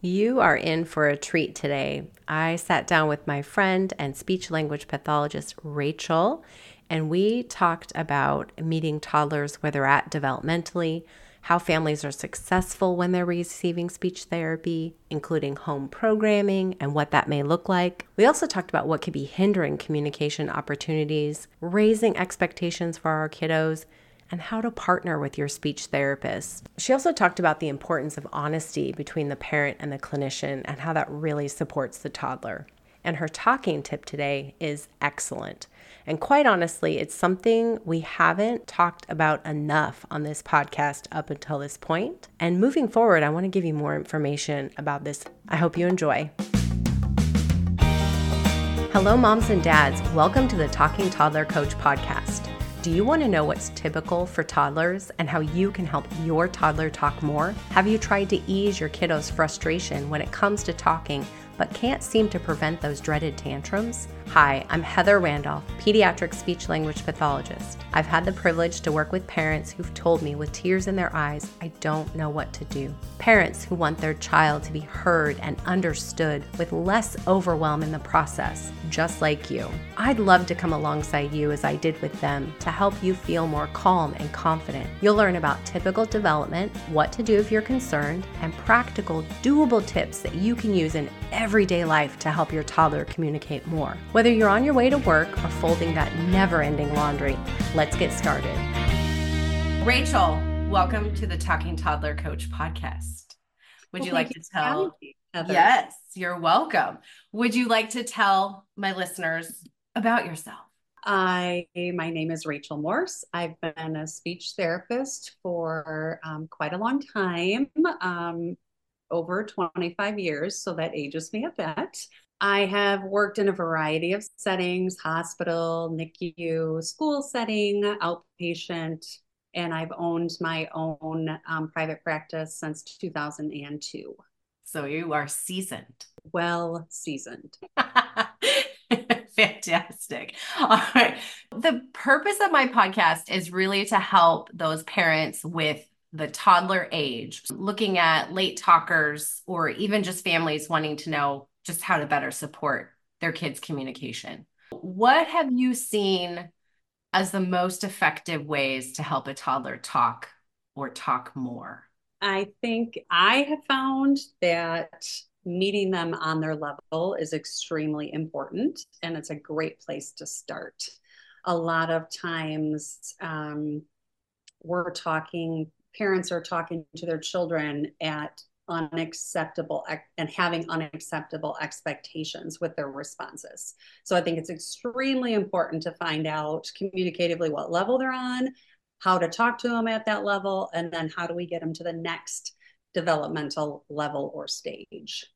You are in for a treat today. I sat down with my friend and speech language pathologist, Racheal, and we talked about meeting toddlers where they're at developmentally, how families are successful when they're receiving speech therapy, including home programming and what that may look like. We also talked about what could be hindering communication opportunities, raising expectations for our kiddos, and how to partner with your speech therapist. She also talked about the importance of honesty between the parent and the clinician and how that really supports the toddler. And her talking tip today is excellent. And quite honestly, it's something we haven't talked about enough on this podcast up until this point. And moving forward, I want to give you more information about this. I hope you enjoy. Hello, moms and dads. Welcome to the Talking Toddler Coach podcast. Do you want to know what's typical for toddlers and how you can help your toddler talk more? Have you tried to ease your kiddo's frustration when it comes to talking but can't seem to prevent those dreaded tantrums? Hi, I'm Heather Randolph, pediatric speech language pathologist. I've had the privilege to work with parents who've told me with tears in their eyes, I don't know what to do. Parents who want their child to be heard and understood with less overwhelm in the process, just like you. I'd love to come alongside you as I did with them to help you feel more calm and confident. You'll learn about typical development, what to do if you're concerned, and practical, doable tips that you can use in everyday life to help your toddler communicate more. Whether you're on your way to work or folding that never ending laundry, let's get started. Racheal, welcome to the Talking Toddler Coach podcast. Would well, you like to tell? yes, you're welcome. Would you like to tell my listeners about yourself? I, my name is Racheal Morse. I've been a speech therapist for um, quite a long time, um, over 25 years, so that ages me a bit. I have worked in a variety of settings hospital, NICU, school setting, outpatient, and I've owned my own um, private practice since 2002. So you are seasoned. Well seasoned. Fantastic. All right. The purpose of my podcast is really to help those parents with the toddler age, looking at late talkers or even just families wanting to know just how to better support their kids' communication. What have you seen as the most effective ways to help a toddler talk or talk more? I think I have found that meeting them on their level is extremely important and it's a great place to start. A lot of times, um, we're talking, parents are talking to their children at unacceptable and having unacceptable expectations with their responses. So I think it's extremely important to find out communicatively what level they're on, how to talk to them at that level, and then how do we get them to the next developmental level or stage.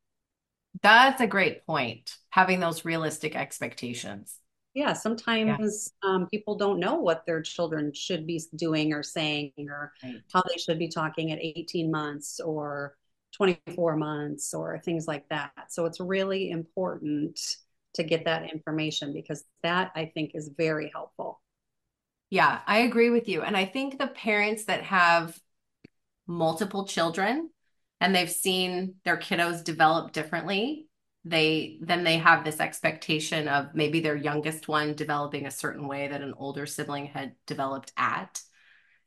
That's a great point. Having those realistic expectations. Yeah, sometimes yeah. Um, people don't know what their children should be doing or saying or right. how they should be talking at 18 months or 24 months or things like that. So it's really important to get that information because that I think is very helpful. Yeah, I agree with you. And I think the parents that have multiple children and they've seen their kiddos develop differently, they then they have this expectation of maybe their youngest one developing a certain way that an older sibling had developed at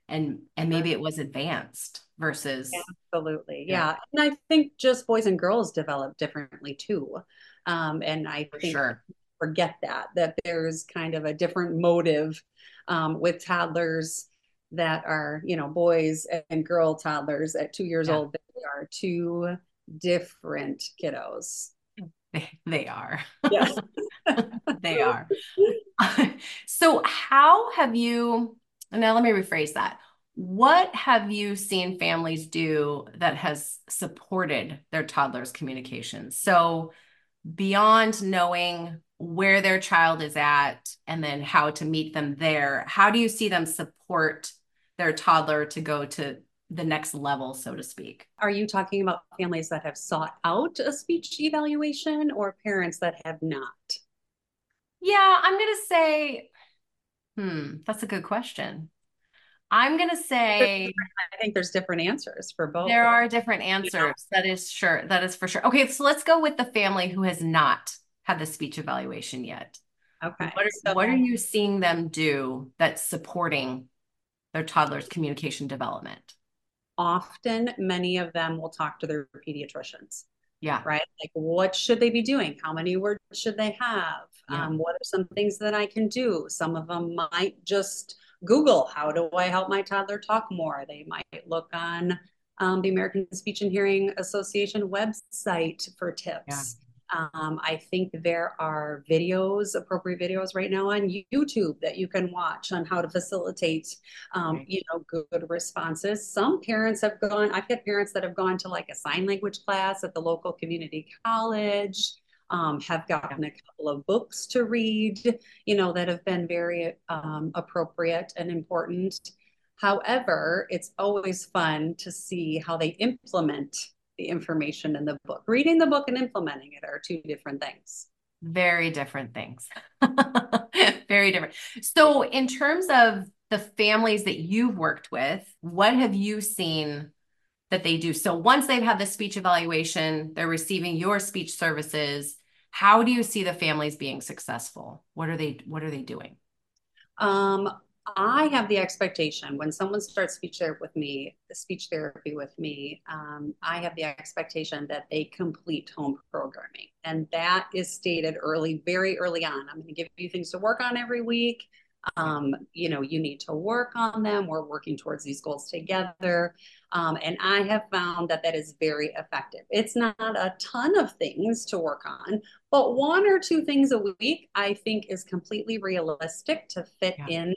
and and maybe it was advanced versus absolutely yeah. yeah. and i think just boys and girls develop differently too um, and i For think sure. forget that that there's kind of a different motive um, with toddlers that are you know boys and girl toddlers at two years yeah. old they are two different kiddos they are yes they are so how have you now let me rephrase that what have you seen families do that has supported their toddler's communication? So, beyond knowing where their child is at and then how to meet them there, how do you see them support their toddler to go to the next level, so to speak? Are you talking about families that have sought out a speech evaluation or parents that have not? Yeah, I'm going to say, hmm, that's a good question. I'm going to say I think there's different answers for both. There are different answers. That is sure. That is for sure. Okay, so let's go with the family who has not had the speech evaluation yet. Okay. What are, so, what are you seeing them do that's supporting their toddler's communication development? Often, many of them will talk to their pediatricians. Yeah. Right. Like, what should they be doing? How many words should they have? Yeah. Um, what are some things that I can do? Some of them might just Google, how do I help my toddler talk more? They might look on um, the American Speech and Hearing Association website for tips. Yeah. Um, I think there are videos, appropriate videos right now on YouTube that you can watch on how to facilitate, um, you know, good, good, responses. Some parents have gone, I've had parents that have gone to like a sign language class at the local community college, um, have gotten a couple of books to read, you know, that have been very um, appropriate and important. However, it's always fun to see how they implement the information in the book. Reading the book and implementing it are two different things. Very different things. Very different. So, in terms of the families that you've worked with, what have you seen that they do? So, once they've had the speech evaluation, they're receiving your speech services. How do you see the families being successful? What are they what are they doing? Um, I have the expectation when someone starts speech therapy with me, speech therapy with me, um, I have the expectation that they complete home programming. And that is stated early, very early on. I'm going to give you things to work on every week. Um, you know, you need to work on them. We're working towards these goals together. Um, and I have found that that is very effective. It's not a ton of things to work on, but one or two things a week, I think, is completely realistic to fit yeah. in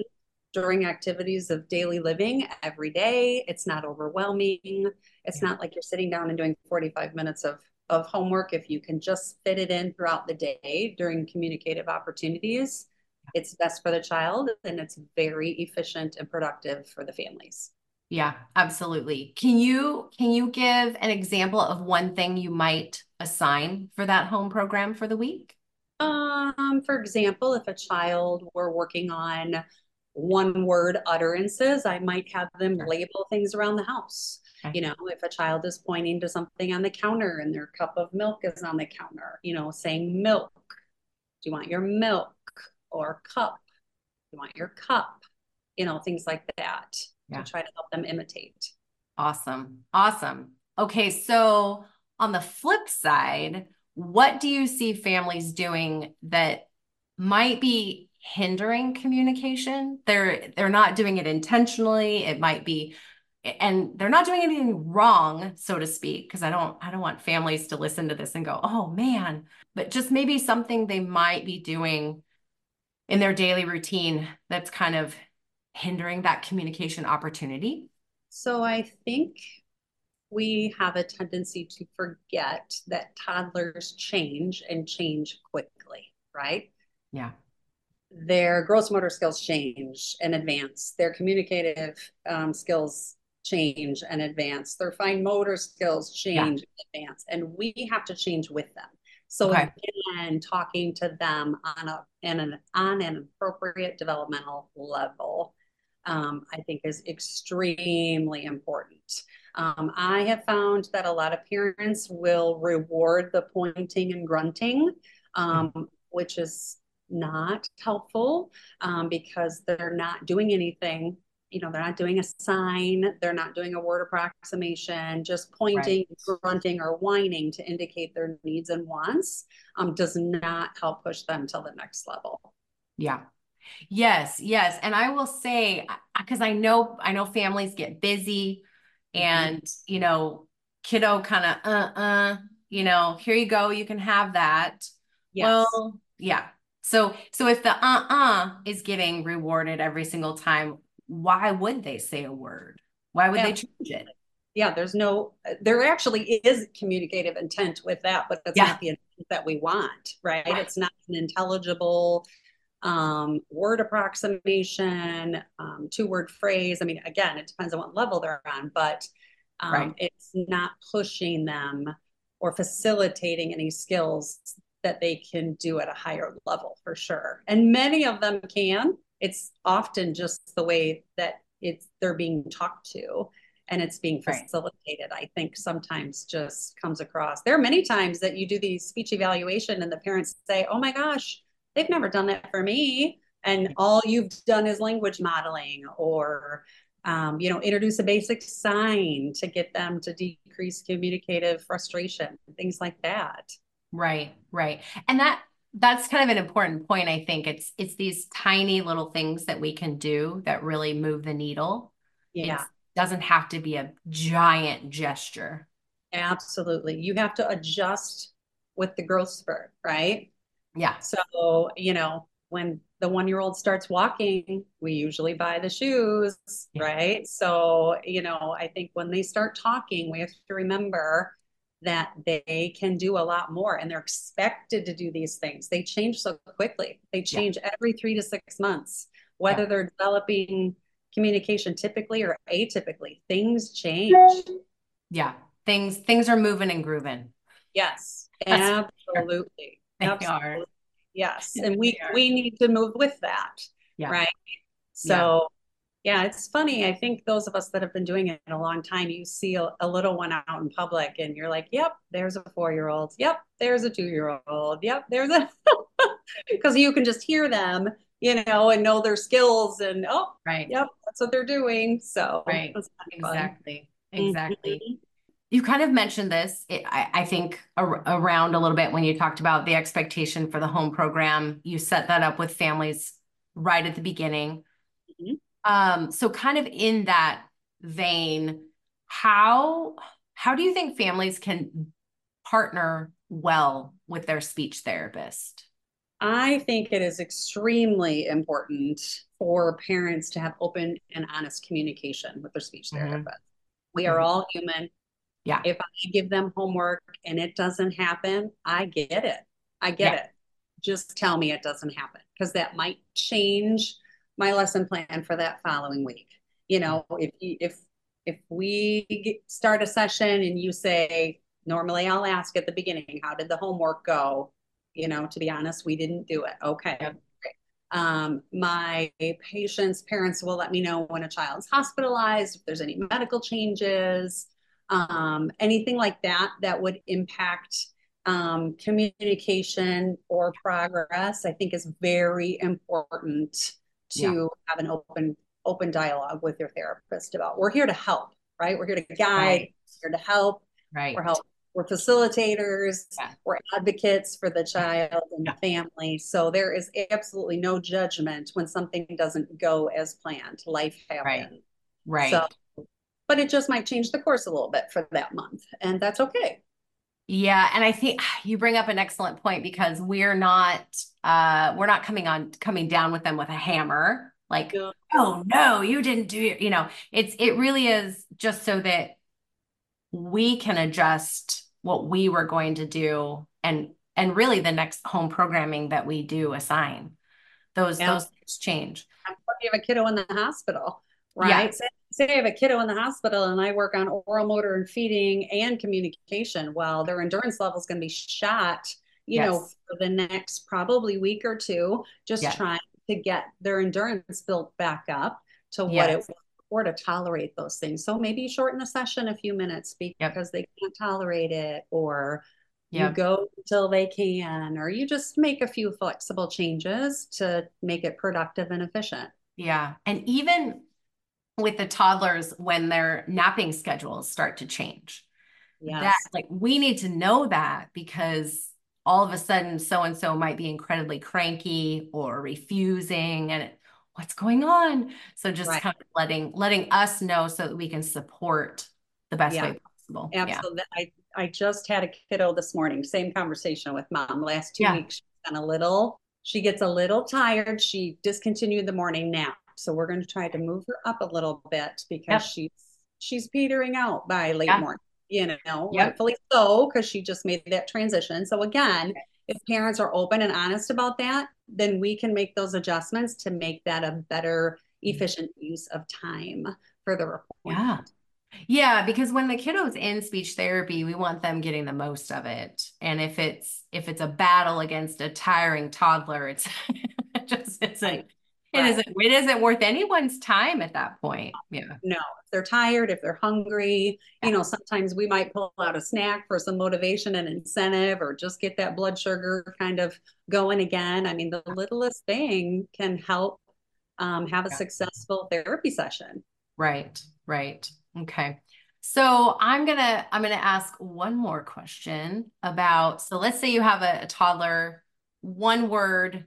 during activities of daily living every day. It's not overwhelming. It's yeah. not like you're sitting down and doing 45 minutes of, of homework. If you can just fit it in throughout the day during communicative opportunities, it's best for the child and it's very efficient and productive for the families. Yeah, absolutely. Can you can you give an example of one thing you might assign for that home program for the week? Um, for example, if a child were working on one word utterances, I might have them label things around the house. Okay. You know, if a child is pointing to something on the counter and their cup of milk is on the counter, you know, saying milk. Do you want your milk or cup? You want your cup? You know, things like that yeah. to try to help them imitate. Awesome. Awesome. Okay. So, on the flip side, what do you see families doing that might be hindering communication. They're they're not doing it intentionally. It might be and they're not doing anything wrong, so to speak, because I don't I don't want families to listen to this and go, "Oh man." But just maybe something they might be doing in their daily routine that's kind of hindering that communication opportunity. So I think we have a tendency to forget that toddlers change and change quickly, right? Yeah their gross motor skills change and advance, their communicative um, skills change and advance, their fine motor skills change yeah. and advance, and we have to change with them. So okay. again, talking to them on a an on an appropriate developmental level, um, I think is extremely important. Um, I have found that a lot of parents will reward the pointing and grunting, um, which is not helpful um, because they're not doing anything you know they're not doing a sign they're not doing a word approximation just pointing right. grunting or whining to indicate their needs and wants um, does not help push them to the next level yeah yes yes and i will say because i know i know families get busy mm-hmm. and mm-hmm. you know kiddo kind of uh uh you know here you go you can have that yes. well yeah so so if the uh-uh is getting rewarded every single time, why would they say a word? Why would yeah. they change it? Yeah, there's no there actually is communicative intent with that, but that's yeah. not the intent that we want, right? right. It's not an intelligible um, word approximation, um, two word phrase. I mean, again, it depends on what level they're on, but um, right. it's not pushing them or facilitating any skills that they can do at a higher level for sure. And many of them can. It's often just the way that it's they're being talked to and it's being facilitated right. i think sometimes just comes across. There are many times that you do these speech evaluation and the parents say oh my gosh they've never done that for me and all you've done is language modeling or um, you know introduce a basic sign to get them to decrease communicative frustration things like that. Right right. And that that's kind of an important point i think. It's it's these tiny little things that we can do that really move the needle. Yeah. it doesn't have to be a giant gesture. Absolutely. You have to adjust with the growth spurt right? Yeah. So you know when the one year old starts walking, we usually buy the shoes, yeah. right? So, you know, I think when they start talking, we have to remember that they can do a lot more and they're expected to do these things. They change so quickly. They change yeah. every three to six months, whether yeah. they're developing communication typically or atypically. Things change. Yeah. Things things are moving and grooving. Yes. Absolutely. They absolutely. are. Yes. And we we need to move with that. Yeah. Right. So yeah. it's funny. I think those of us that have been doing it a long time, you see a, a little one out in public and you're like, yep, there's a four year old. Yep, there's a two year old. Yep, there's a because you can just hear them, you know, and know their skills and oh right. Yep, that's what they're doing. So right. Exactly. Exactly. Mm-hmm you kind of mentioned this, it, I, I, think, ar- around a little bit when you talked about the expectation for the home program. You set that up with families right at the beginning. Um, so, kind of in that vein, how how do you think families can partner well with their speech therapist? I think it is extremely important for parents to have open and honest communication with their speech mm-hmm. therapist. We are mm-hmm. all human yeah. If I give them homework and it doesn't happen, I get it. I get yeah. it. Just tell me it doesn't happen because that might change my lesson plan for that following week. You know, if you, if if we start a session and you say normally I'll ask at the beginning, how did the homework go? You know, to be honest, we didn't do it. Okay. Um, my patients' parents will let me know when a child's hospitalized, if there's any medical changes, um, anything like that that would impact um, communication or progress, I think is very important to yeah. have an open open dialogue with your therapist about. We're here to help, right? We're here to guide. Right. We're here to help. Right. We're help. We're facilitators. Yeah. We're advocates for the child and yeah. the family. So there is absolutely no judgment when something doesn't go as planned. Life happens. Right. Right. So but it just might change the course a little bit for that month and that's okay yeah and i think you bring up an excellent point because we're not uh we're not coming on coming down with them with a hammer like yeah. oh no you didn't do it you know it's it really is just so that we can adjust what we were going to do and and really the next home programming that we do assign those yeah. those things change you have a kiddo in the hospital right yeah. Say, I have a kiddo in the hospital and I work on oral motor and feeding and communication, well, their endurance level is going to be shot, you yes. know, for the next probably week or two, just yes. trying to get their endurance built back up to what it was or to tolerate those things. So maybe shorten a session a few minutes because yep. they can't tolerate it or yep. you go until they can, or you just make a few flexible changes to make it productive and efficient. Yeah. And even with the toddlers when their napping schedules start to change. Yes. That like we need to know that because all of a sudden so and so might be incredibly cranky or refusing and it, what's going on. So just right. kind of letting letting us know so that we can support the best yeah. way possible. Absolutely. Yeah. I I just had a kiddo this morning, same conversation with mom. Last two yeah. weeks she's been a little she gets a little tired. She discontinued the morning nap. So we're going to try to move her up a little bit because yep. she's she's petering out by late yeah. morning. You know, yep. rightfully so, because she just made that transition. So again, if parents are open and honest about that, then we can make those adjustments to make that a better, mm-hmm. efficient use of time for the report. Yeah. Yeah, because when the kiddo's in speech therapy, we want them getting the most of it. And if it's if it's a battle against a tiring toddler, it's just it's isn't it isn't worth anyone's time at that point. Yeah. No, if they're tired, if they're hungry, yeah. you know, sometimes we might pull out a snack for some motivation and incentive or just get that blood sugar kind of going again. I mean, the littlest thing can help um, have a yeah. successful therapy session. Right, right. Okay. So I'm gonna I'm gonna ask one more question about so let's say you have a, a toddler, one word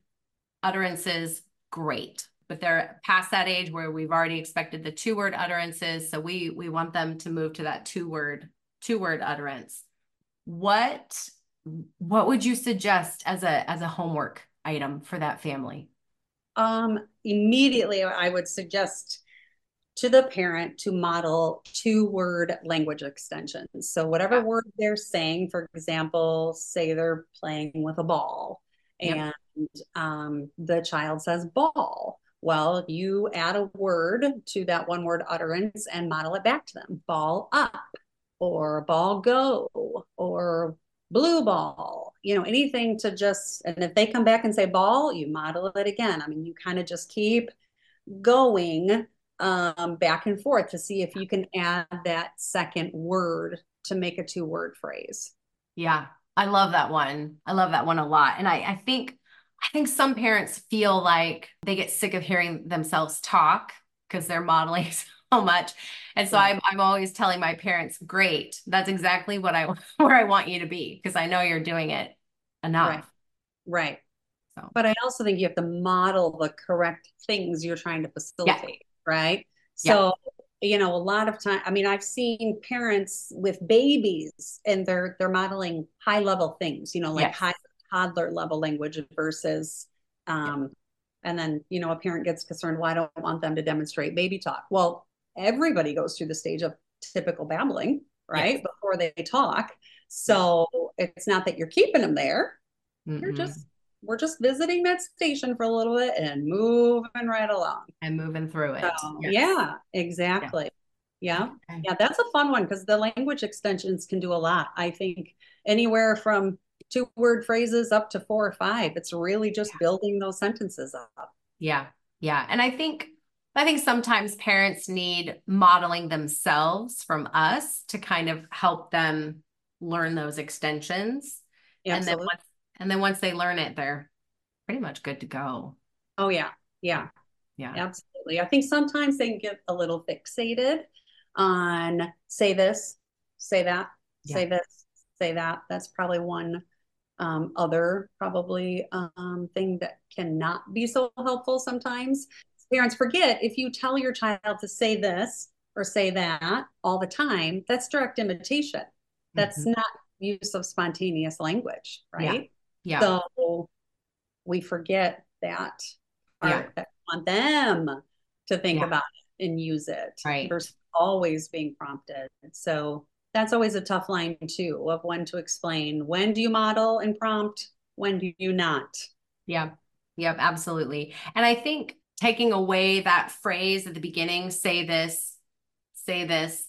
utterances, great. But they're past that age where we've already expected the two word utterances. So we we want them to move to that two word, two word utterance. What what would you suggest as a as a homework item for that family? Um immediately I would suggest to the parent to model two word language extensions. So, whatever yeah. word they're saying, for example, say they're playing with a ball and um, the child says ball. Well, you add a word to that one word utterance and model it back to them ball up or ball go or blue ball, you know, anything to just, and if they come back and say ball, you model it again. I mean, you kind of just keep going um, back and forth to see if you can add that second word to make a two word phrase. Yeah, I love that one. I love that one a lot. And I, I think I think some parents feel like they get sick of hearing themselves talk because they're modeling so much. And so I'm, I'm always telling my parents, great, that's exactly what I where I want you to be because I know you're doing it enough. Right. Right. So. But I also think you have to model the correct things you're trying to facilitate right? So, yeah. you know, a lot of time, I mean, I've seen parents with babies and they're they're modeling high level things, you know, like yes. high toddler level language versus um and then, you know, a parent gets concerned, well, I don't want them to demonstrate baby talk. Well, everybody goes through the stage of typical babbling, right? Yes. Before they talk. So it's not that you're keeping them there. Mm-hmm. You're just we're just visiting that station for a little bit and moving right along and moving through it. So, yes. Yeah, exactly. Yeah. Yeah. Okay. yeah, that's a fun one because the language extensions can do a lot. I think anywhere from two word phrases up to four or five. It's really just yeah. building those sentences up. Yeah. Yeah. And I think I think sometimes parents need modeling themselves from us to kind of help them learn those extensions. Absolutely. And then once and then once they learn it, they're pretty much good to go. Oh, yeah. Yeah. Yeah. Absolutely. I think sometimes they can get a little fixated on say this, say that, yeah. say this, say that. That's probably one um, other probably um, thing that cannot be so helpful sometimes. Parents forget if you tell your child to say this or say that all the time, that's direct imitation. That's mm-hmm. not use of spontaneous language, right? Yeah. So we forget that yeah. that we want them to think yeah. about it and use it right. versus always being prompted. So that's always a tough line too of when to explain when do you model and prompt, when do you not? Yeah. Yep, absolutely. And I think taking away that phrase at the beginning, say this, say this,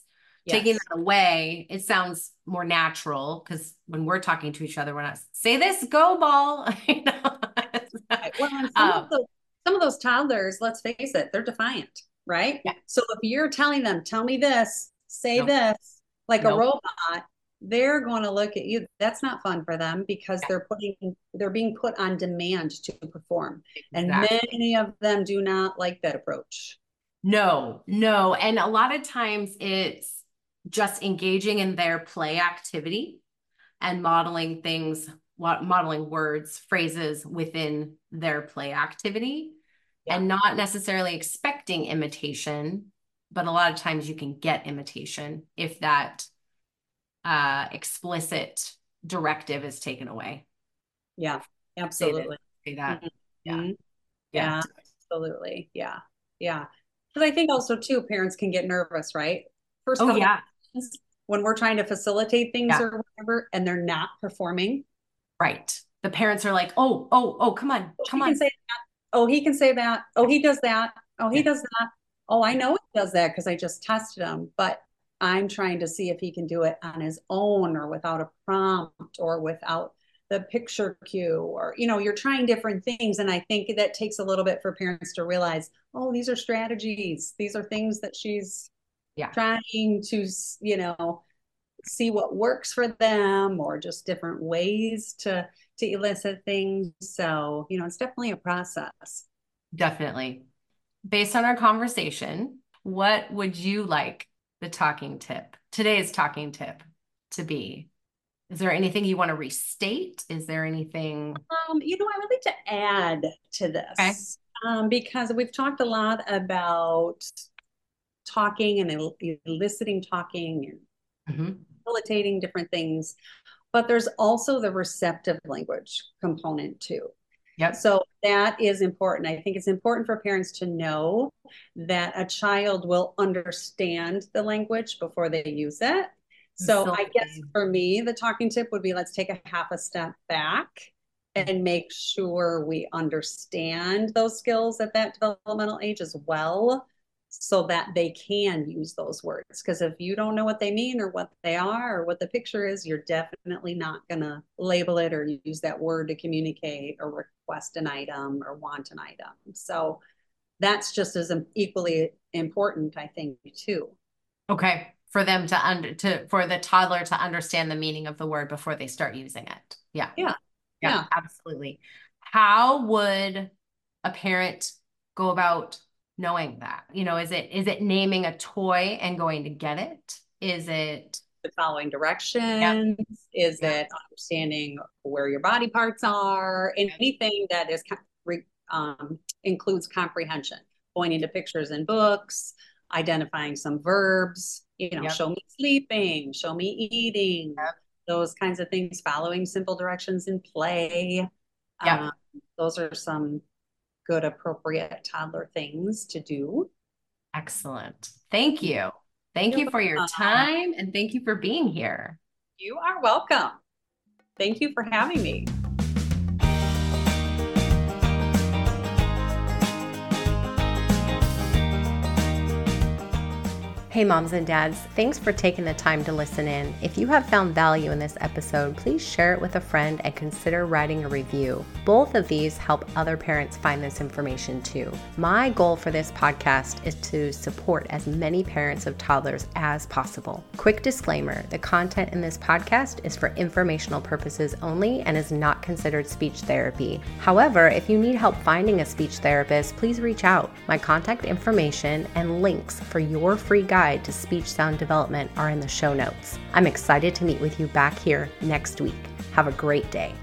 yes. taking that away, it sounds more natural because when we're talking to each other, we're not say this, go ball. you know? well, some, um, of those, some of those toddlers, let's face it, they're defiant, right? Yeah. So if you're telling them, tell me this, say nope. this, like nope. a robot, they're going to look at you. That's not fun for them because they're putting they're being put on demand to perform. Exactly. And many of them do not like that approach. No, no. And a lot of times it's just engaging in their play activity and modeling things modeling words phrases within their play activity yeah. and not necessarily expecting imitation but a lot of times you can get imitation if that uh, explicit directive is taken away yeah absolutely say that, say that. Mm-hmm. Yeah. yeah absolutely yeah yeah because i think also too parents can get nervous right first oh, yeah when we're trying to facilitate things yeah. or whatever and they're not performing. Right. The parents are like, oh, oh, oh, come on, oh, come on. Say that. Oh, he can say that. Oh, he does that. Oh, he yeah. does that. Oh, I know he does that because I just tested him. But I'm trying to see if he can do it on his own or without a prompt or without the picture cue or you know you're trying different things and i think that takes a little bit for parents to realize oh these are strategies these are things that she's yeah. trying to you know see what works for them or just different ways to to elicit things so you know it's definitely a process definitely based on our conversation what would you like the talking tip today's talking tip to be is there anything you want to restate? Is there anything? Um, you know, I would like to add to this okay. um, because we've talked a lot about talking and eliciting talking and mm-hmm. facilitating different things, but there's also the receptive language component too. Yep. So that is important. I think it's important for parents to know that a child will understand the language before they use it. So I guess for me, the talking tip would be let's take a half a step back and make sure we understand those skills at that developmental age as well so that they can use those words because if you don't know what they mean or what they are or what the picture is you're definitely not going to label it or use that word to communicate or request an item or want an item so that's just as equally important i think too okay for them to under to for the toddler to understand the meaning of the word before they start using it. Yeah. Yeah. Yeah, yeah. absolutely. How would a parent go about knowing that? You know, is it is it naming a toy and going to get it? Is it the following directions? Is yeah. it understanding where your body parts are? And anything that is um, includes comprehension, pointing to pictures in books, identifying some verbs, you know, yep. show me sleeping, show me eating, yep. those kinds of things, following simple directions in play. Yeah. Um, those are some good, appropriate toddler things to do. Excellent. Thank you. Thank You're you for welcome. your time and thank you for being here. You are welcome. Thank you for having me. Hey, moms and dads, thanks for taking the time to listen in. If you have found value in this episode, please share it with a friend and consider writing a review. Both of these help other parents find this information too. My goal for this podcast is to support as many parents of toddlers as possible. Quick disclaimer the content in this podcast is for informational purposes only and is not considered speech therapy. However, if you need help finding a speech therapist, please reach out. My contact information and links for your free guide guide to speech sound development are in the show notes. I'm excited to meet with you back here next week. Have a great day.